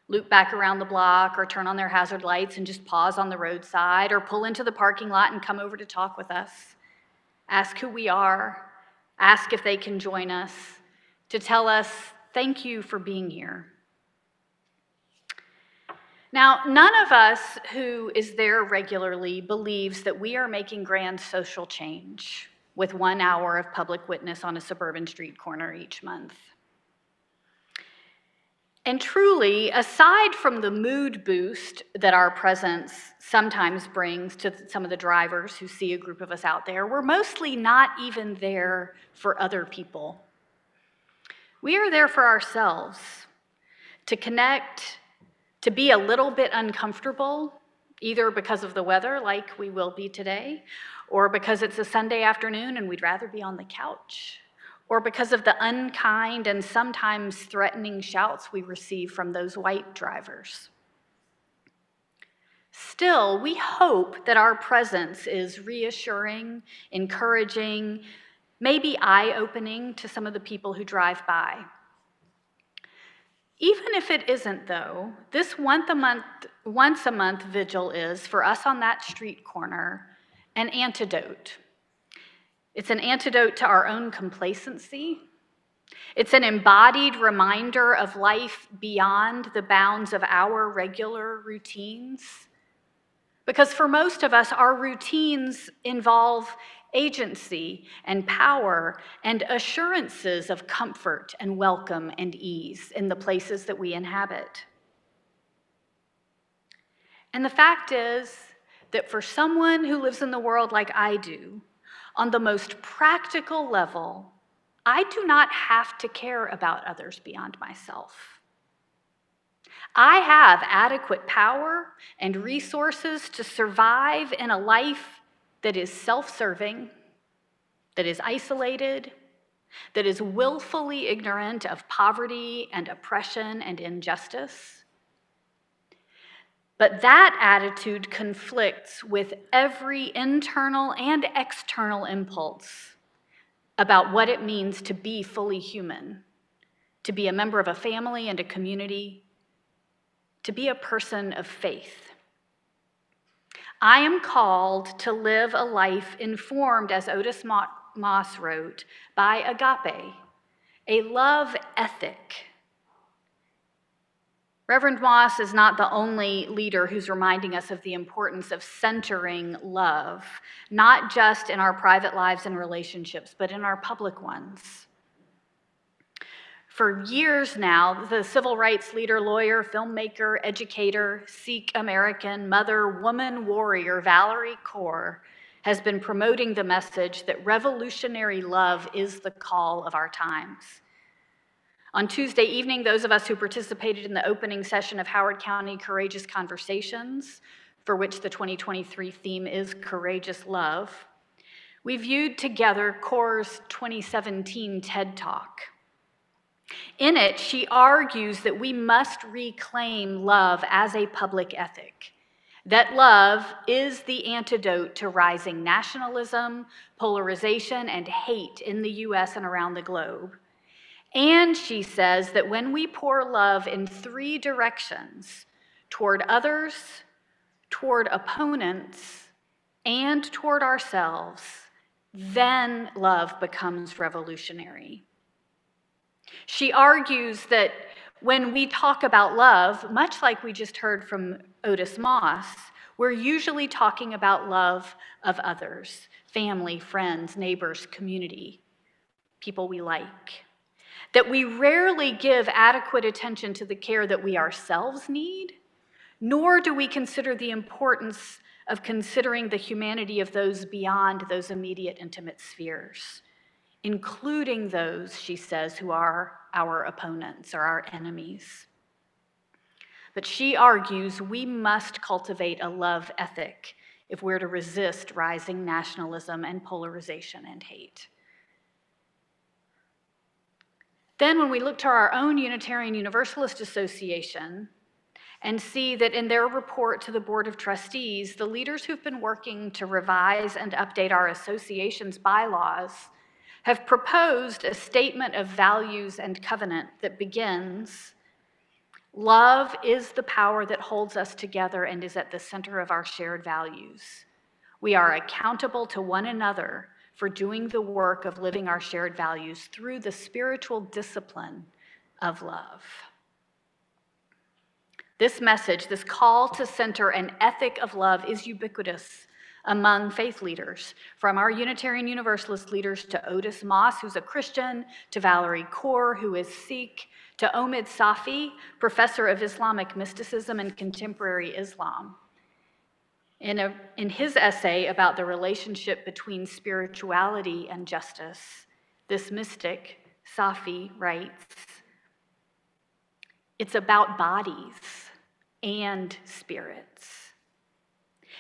loop back around the block, or turn on their hazard lights and just pause on the roadside, or pull into the parking lot and come over to talk with us, ask who we are, ask if they can join us, to tell us, thank you for being here. Now, none of us who is there regularly believes that we are making grand social change with one hour of public witness on a suburban street corner each month. And truly, aside from the mood boost that our presence sometimes brings to some of the drivers who see a group of us out there, we're mostly not even there for other people. We are there for ourselves to connect to be a little bit uncomfortable, either because of the weather, like we will be today, or because it's a Sunday afternoon and we'd rather be on the couch, or because of the unkind and sometimes threatening shouts we receive from those white drivers. Still, we hope that our presence is reassuring, encouraging, maybe eye opening to some of the people who drive by. Even if it isn't, though, this once a month, once a month vigil is, for us on that street corner, an antidote. It's an antidote to our own complacency. It's an embodied reminder of life beyond the bounds of our regular routines. Because for most of us, our routines involve agency and power and assurances of comfort and welcome and ease in the places that we inhabit. And the fact is that for someone who lives in the world like I do, on the most practical level, I do not have to care about others beyond myself. I have adequate power and resources to survive in a life that is self serving, that is isolated, that is willfully ignorant of poverty and oppression and injustice. But that attitude conflicts with every internal and external impulse about what it means to be fully human, to be a member of a family and a community, to be a person of faith. I am called to live a life informed, as Otis Moss wrote, by agape, a love ethic. Reverend Moss is not the only leader who's reminding us of the importance of centering love, not just in our private lives and relationships, but in our public ones. For years now, the civil rights leader, lawyer, filmmaker, educator, Sikh American, mother, woman warrior Valarie Kaur has been promoting the message that revolutionary love is the call of our times. On Tuesday evening, those of us who participated in the opening session of Howard County Courageous Conversations, for which the 2023 theme is Courageous Love, we viewed together Kaur's 2017 TED Talk. In it, she argues that we must reclaim love as a public ethic, that love is the antidote to rising nationalism, polarization, and hate in the US and around the globe. And she says that when we pour love in three directions toward others, toward opponents, and toward ourselves, then love becomes revolutionary. She argues that when we talk about love, much like we just heard from Otis Moss, we're usually talking about love of others family, friends, neighbors, community, people we like. That we rarely give adequate attention to the care that we ourselves need, nor do we consider the importance of considering the humanity of those beyond those immediate intimate spheres, including those, she says, who are our opponents or our enemies. But she argues we must cultivate a love ethic if we're to resist rising nationalism and polarization and hate. Then, when we look to our own Unitarian Universalist Association and see that in their report to the Board of Trustees, the leaders who've been working to revise and update our association's bylaws have proposed a statement of values and covenant that begins Love is the power that holds us together and is at the center of our shared values. We are accountable to one another for doing the work of living our shared values through the spiritual discipline of love. This message, this call to center an ethic of love, is ubiquitous among faith leaders, from our Unitarian Universalist leaders to Otis Moss, who's a Christian, to Valarie Kaur, who is Sikh, to Omid Safi, professor of Islamic mysticism and contemporary Islam. In, a, in his essay about the relationship between spirituality and justice, this mystic, Safi, writes It's about bodies and spirits.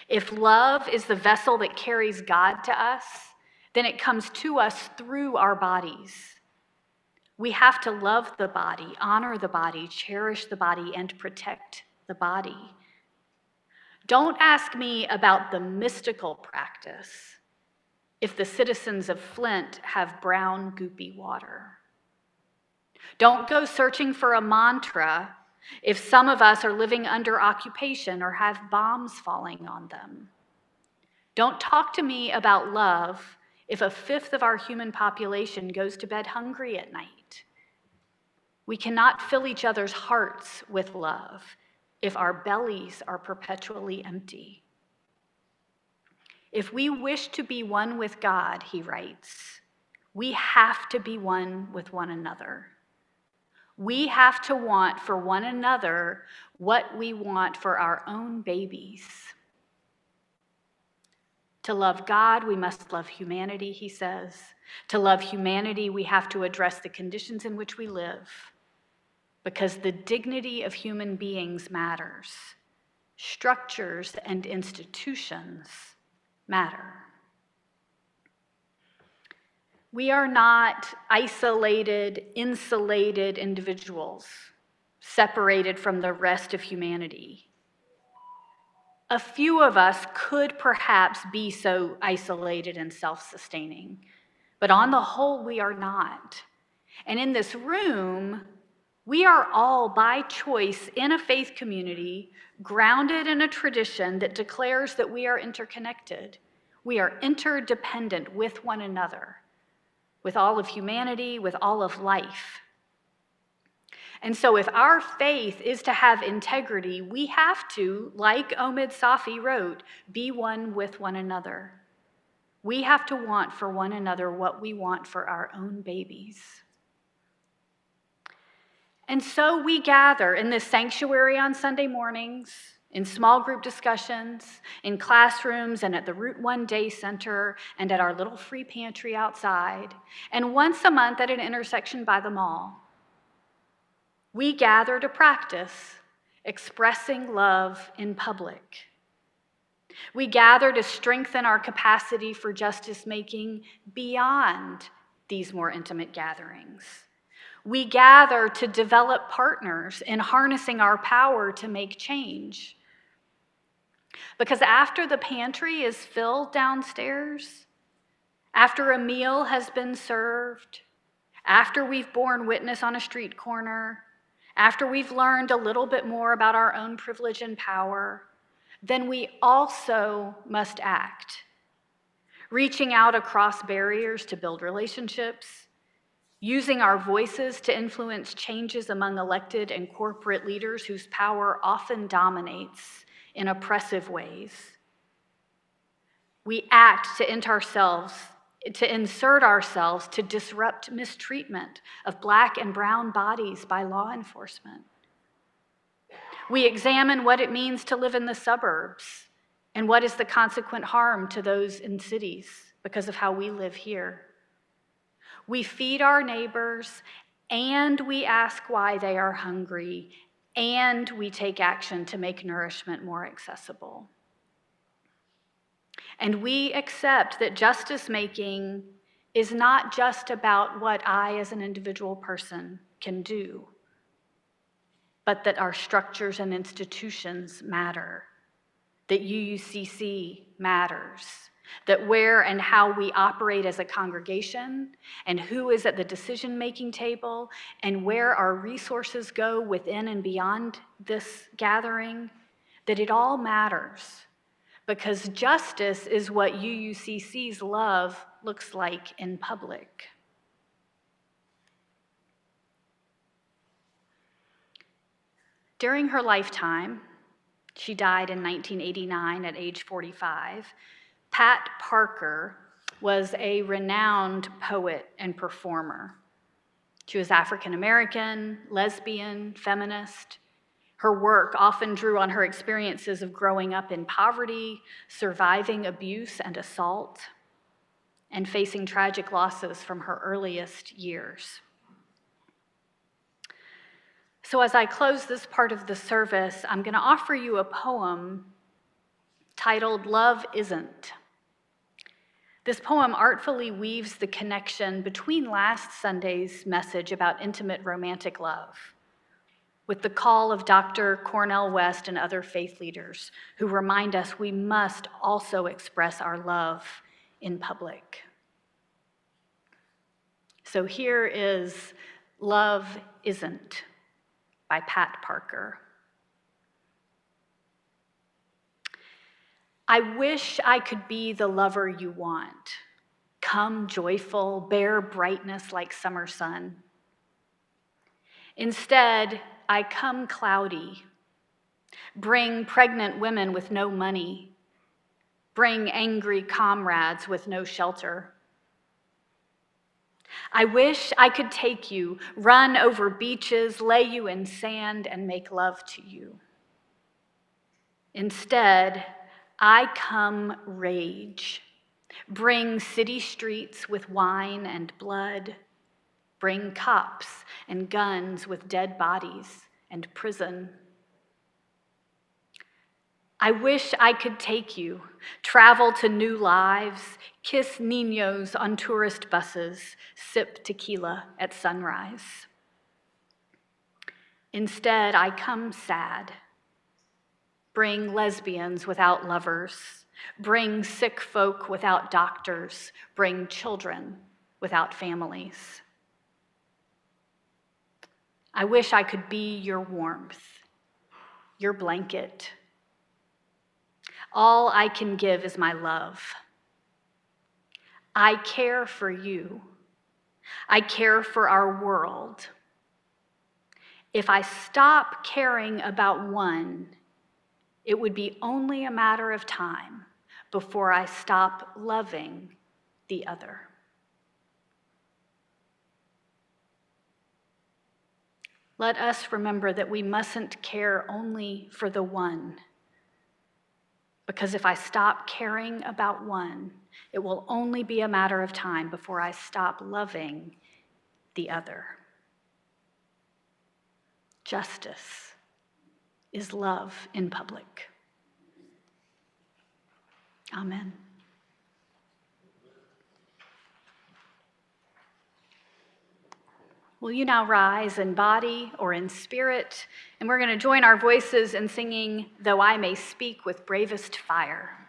If love is the vessel that carries God to us, then it comes to us through our bodies. We have to love the body, honor the body, cherish the body, and protect the body. Don't ask me about the mystical practice if the citizens of Flint have brown, goopy water. Don't go searching for a mantra if some of us are living under occupation or have bombs falling on them. Don't talk to me about love if a fifth of our human population goes to bed hungry at night. We cannot fill each other's hearts with love if our bellies are perpetually empty. If we wish to be one with God, he writes, we have to be one with one another. We have to want for one another what we want for our own babies. To love God, we must love humanity, he says. To love humanity, we have to address the conditions in which we live because the dignity of human beings matters. Structures and institutions matter. We are not isolated, insulated individuals separated from the rest of humanity. A few of us could perhaps be so isolated and self sustaining, but on the whole, we are not. And in this room, we are all by choice in a faith community grounded in a tradition that declares that we are interconnected. We are interdependent with one another, with all of humanity, with all of life. And so, if our faith is to have integrity, we have to, like Omid Safi wrote, be one with one another. We have to want for one another what we want for our own babies. And so we gather in this sanctuary on Sunday mornings, in small group discussions, in classrooms, and at the Route 1 Day Center, and at our little free pantry outside, and once a month at an intersection by the mall. We gather to practice expressing love in public. We gather to strengthen our capacity for justice making beyond these more intimate gatherings. We gather to develop partners in harnessing our power to make change. Because after the pantry is filled downstairs, after a meal has been served, after we've borne witness on a street corner, after we've learned a little bit more about our own privilege and power, then we also must act reaching out across barriers to build relationships, using our voices to influence changes among elected and corporate leaders whose power often dominates in oppressive ways. We act to enter ourselves, to insert ourselves to disrupt mistreatment of black and brown bodies by law enforcement. We examine what it means to live in the suburbs and what is the consequent harm to those in cities because of how we live here. We feed our neighbors and we ask why they are hungry and we take action to make nourishment more accessible. And we accept that justice making is not just about what I, as an individual person, can do, but that our structures and institutions matter, that UUCC matters, that where and how we operate as a congregation, and who is at the decision making table, and where our resources go within and beyond this gathering, that it all matters. Because justice is what UUCC's love looks like in public. During her lifetime, she died in 1989 at age 45. Pat Parker was a renowned poet and performer. She was African American, lesbian, feminist. Her work often drew on her experiences of growing up in poverty, surviving abuse and assault, and facing tragic losses from her earliest years. So, as I close this part of the service, I'm going to offer you a poem titled Love Isn't. This poem artfully weaves the connection between last Sunday's message about intimate romantic love with the call of Dr. Cornel West and other faith leaders who remind us we must also express our love in public. So here is Love Isn't by Pat Parker. I wish I could be the lover you want. Come joyful, bear brightness like summer sun. Instead, I come cloudy. Bring pregnant women with no money. Bring angry comrades with no shelter. I wish I could take you, run over beaches, lay you in sand, and make love to you. Instead, I come rage. Bring city streets with wine and blood. Bring cops and guns with dead bodies and prison. I wish I could take you, travel to new lives, kiss niños on tourist buses, sip tequila at sunrise. Instead, I come sad Bring lesbians without lovers. Bring sick folk without doctors. Bring children without families. I wish I could be your warmth, your blanket. All I can give is my love. I care for you. I care for our world. If I stop caring about one, it would be only a matter of time before I stop loving the other. Let us remember that we mustn't care only for the one. Because if I stop caring about one, it will only be a matter of time before I stop loving the other. Justice is love in public. Amen. Will you now rise in body or in spirit? And we're going to join our voices in singing, Though I May Speak with Bravest Fire.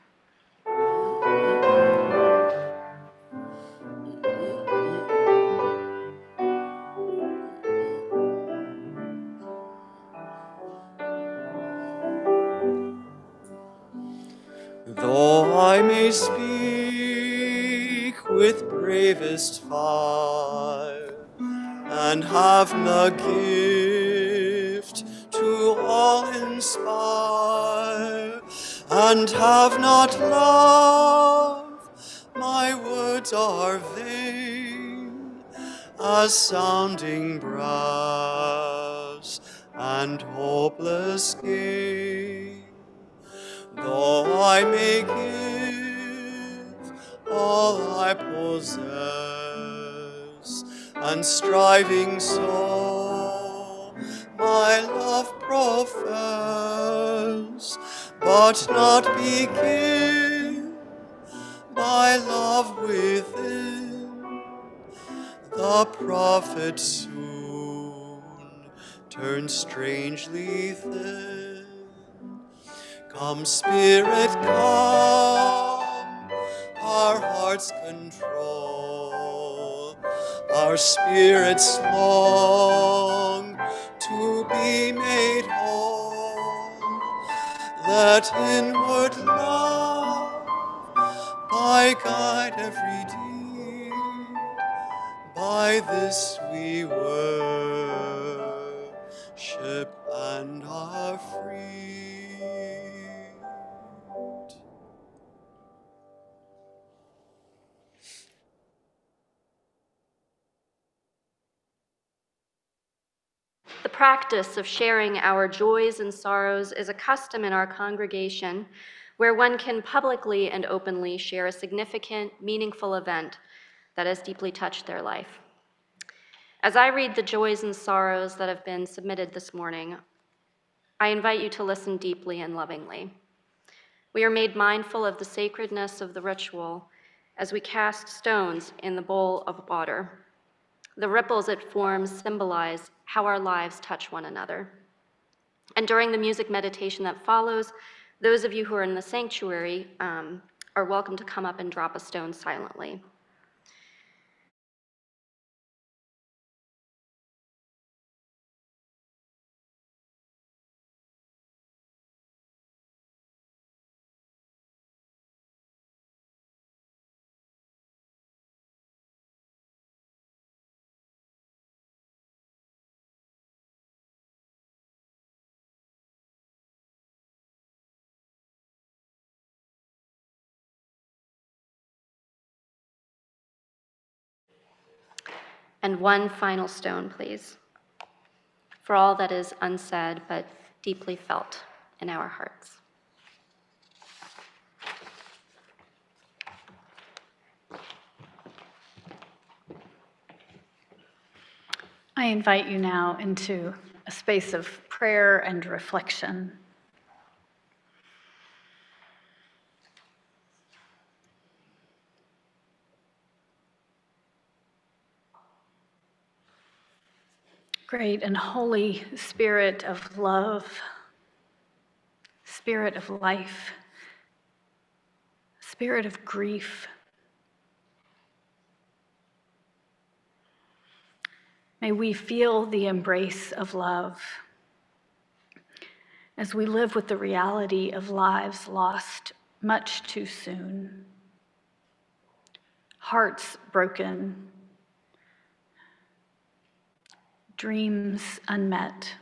I may speak with bravest fire, and have the gift to all inspire, and have not love, my words are vain as sounding brass and hopeless gain. Though I may give all I possess, and striving so my love profess, but not begin my love within, the prophet soon turns strangely thin. Come, Spirit, come, our hearts control, our spirits long to be made whole. That inward love by guide every deed, by this we worship practice of sharing our joys and sorrows is a custom in our congregation where one can publicly and openly share a significant, meaningful event that has deeply touched their life. As I read the joys and sorrows that have been submitted this morning, I invite you to listen deeply and lovingly. We are made mindful of the sacredness of the ritual as we cast stones in the bowl of water. The ripples it forms symbolize how our lives touch one another. And during the music meditation that follows, those of you who are in the sanctuary um, are welcome to come up and drop a stone silently. And one final stone, please, for all that is unsaid but deeply felt in our hearts. I invite you now into a space of prayer and reflection. Great and Holy Spirit of love, Spirit of life, Spirit of grief. May we feel the embrace of love as we live with the reality of lives lost much too soon, hearts broken, dreams unmet.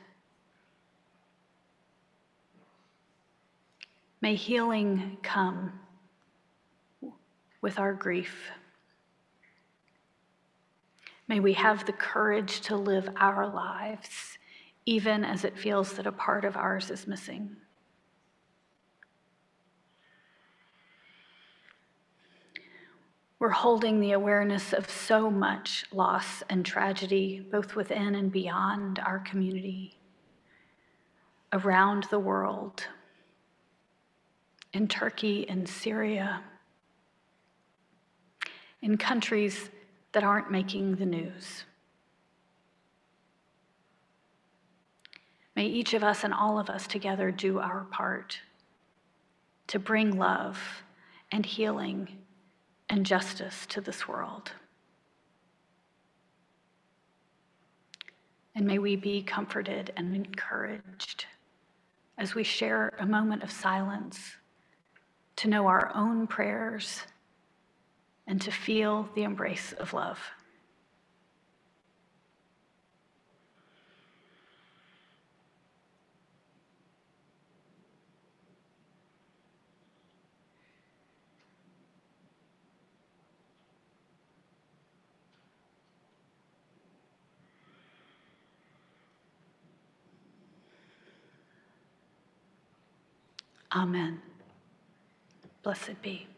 May healing come with our grief. May we have the courage to live our lives, even as it feels that a part of ours is missing. We're holding the awareness of so much loss and tragedy, both within and beyond our community, around the world, in Turkey and Syria, in countries that aren't making the news. May each of us and all of us together do our part to bring love and healing and justice to this world. And may we be comforted and encouraged as we share a moment of silence to know our own prayers and to feel the embrace of love. Amen. Blessed be.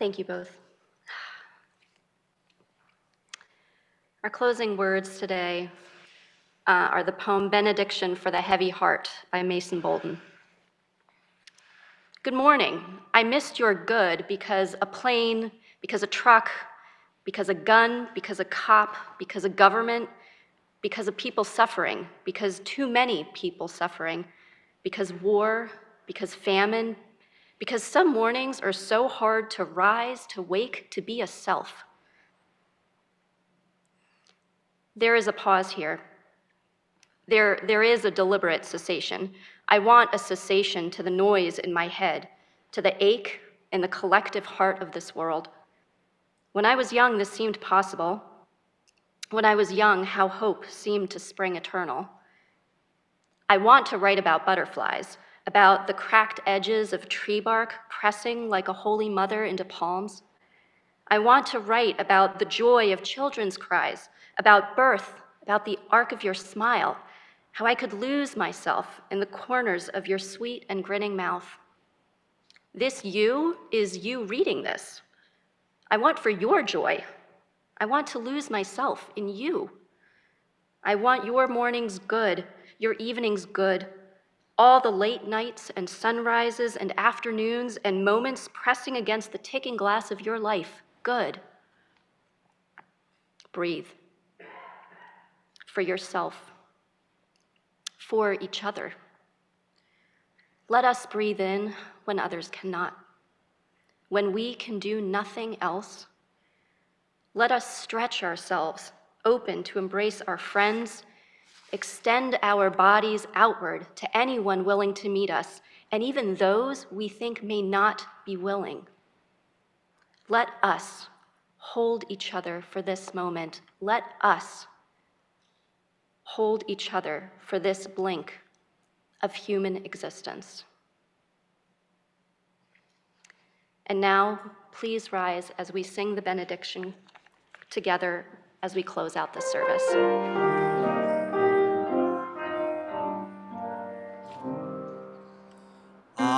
Thank you both. Our closing words today uh, are the poem Benediction for the Heavy Heart by Mason Bolton. Good morning. I missed your good because a plane, because a truck, because a gun, because a cop, because a government, because of people suffering, because too many people suffering, because war, because famine, because some mornings are so hard to rise, to wake, to be a self. There is a pause here. There, there is a deliberate cessation. I want a cessation to the noise in my head, to the ache in the collective heart of this world. When I was young, this seemed possible. When I was young, how hope seemed to spring eternal. I want to write about butterflies, about the cracked edges of tree bark pressing like a holy mother into palms. I want to write about the joy of children's cries, about birth, about the arc of your smile, how I could lose myself in the corners of your sweet and grinning mouth. This you is you reading this. I want for your joy. I want to lose myself in you. I want your mornings good, your evenings good, all the late nights and sunrises and afternoons and moments pressing against the ticking glass of your life good. Breathe. For yourself. For each other. Let us breathe in when others cannot. When we can do nothing else, let us stretch ourselves open to embrace our friends, extend our bodies outward to anyone willing to meet us, and even those we think may not be willing. Let us hold each other for this moment. Let us hold each other for this blink of human existence. And now, please rise as we sing the benediction together as we close out the service.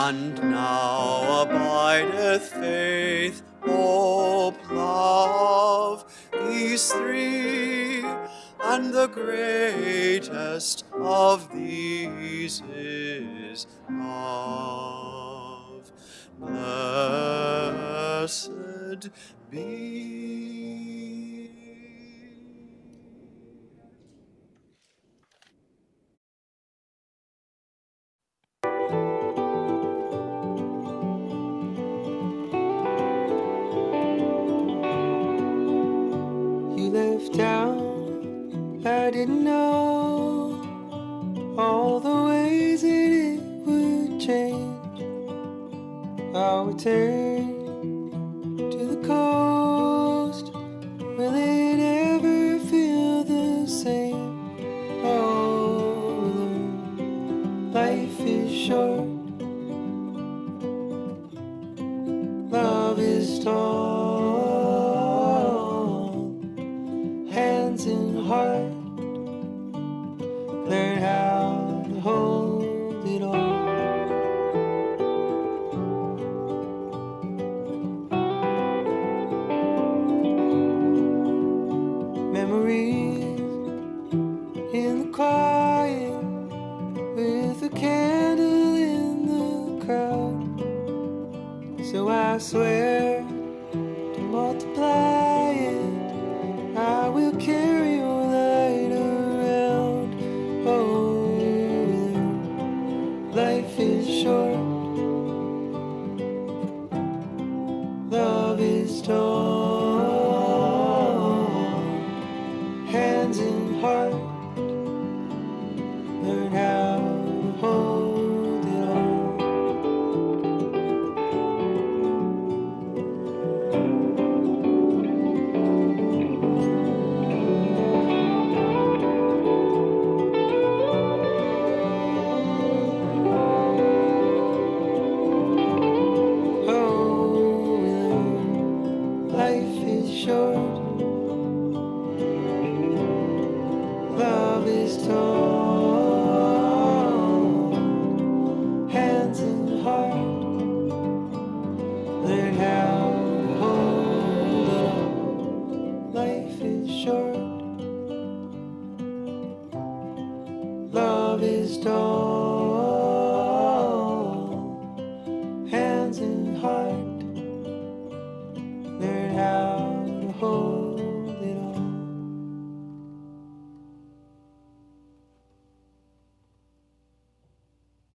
And now abideth faith, hope, love, these three, and the greatest of these is love. Blessed be. Didn't know all the ways that it would change. I would turn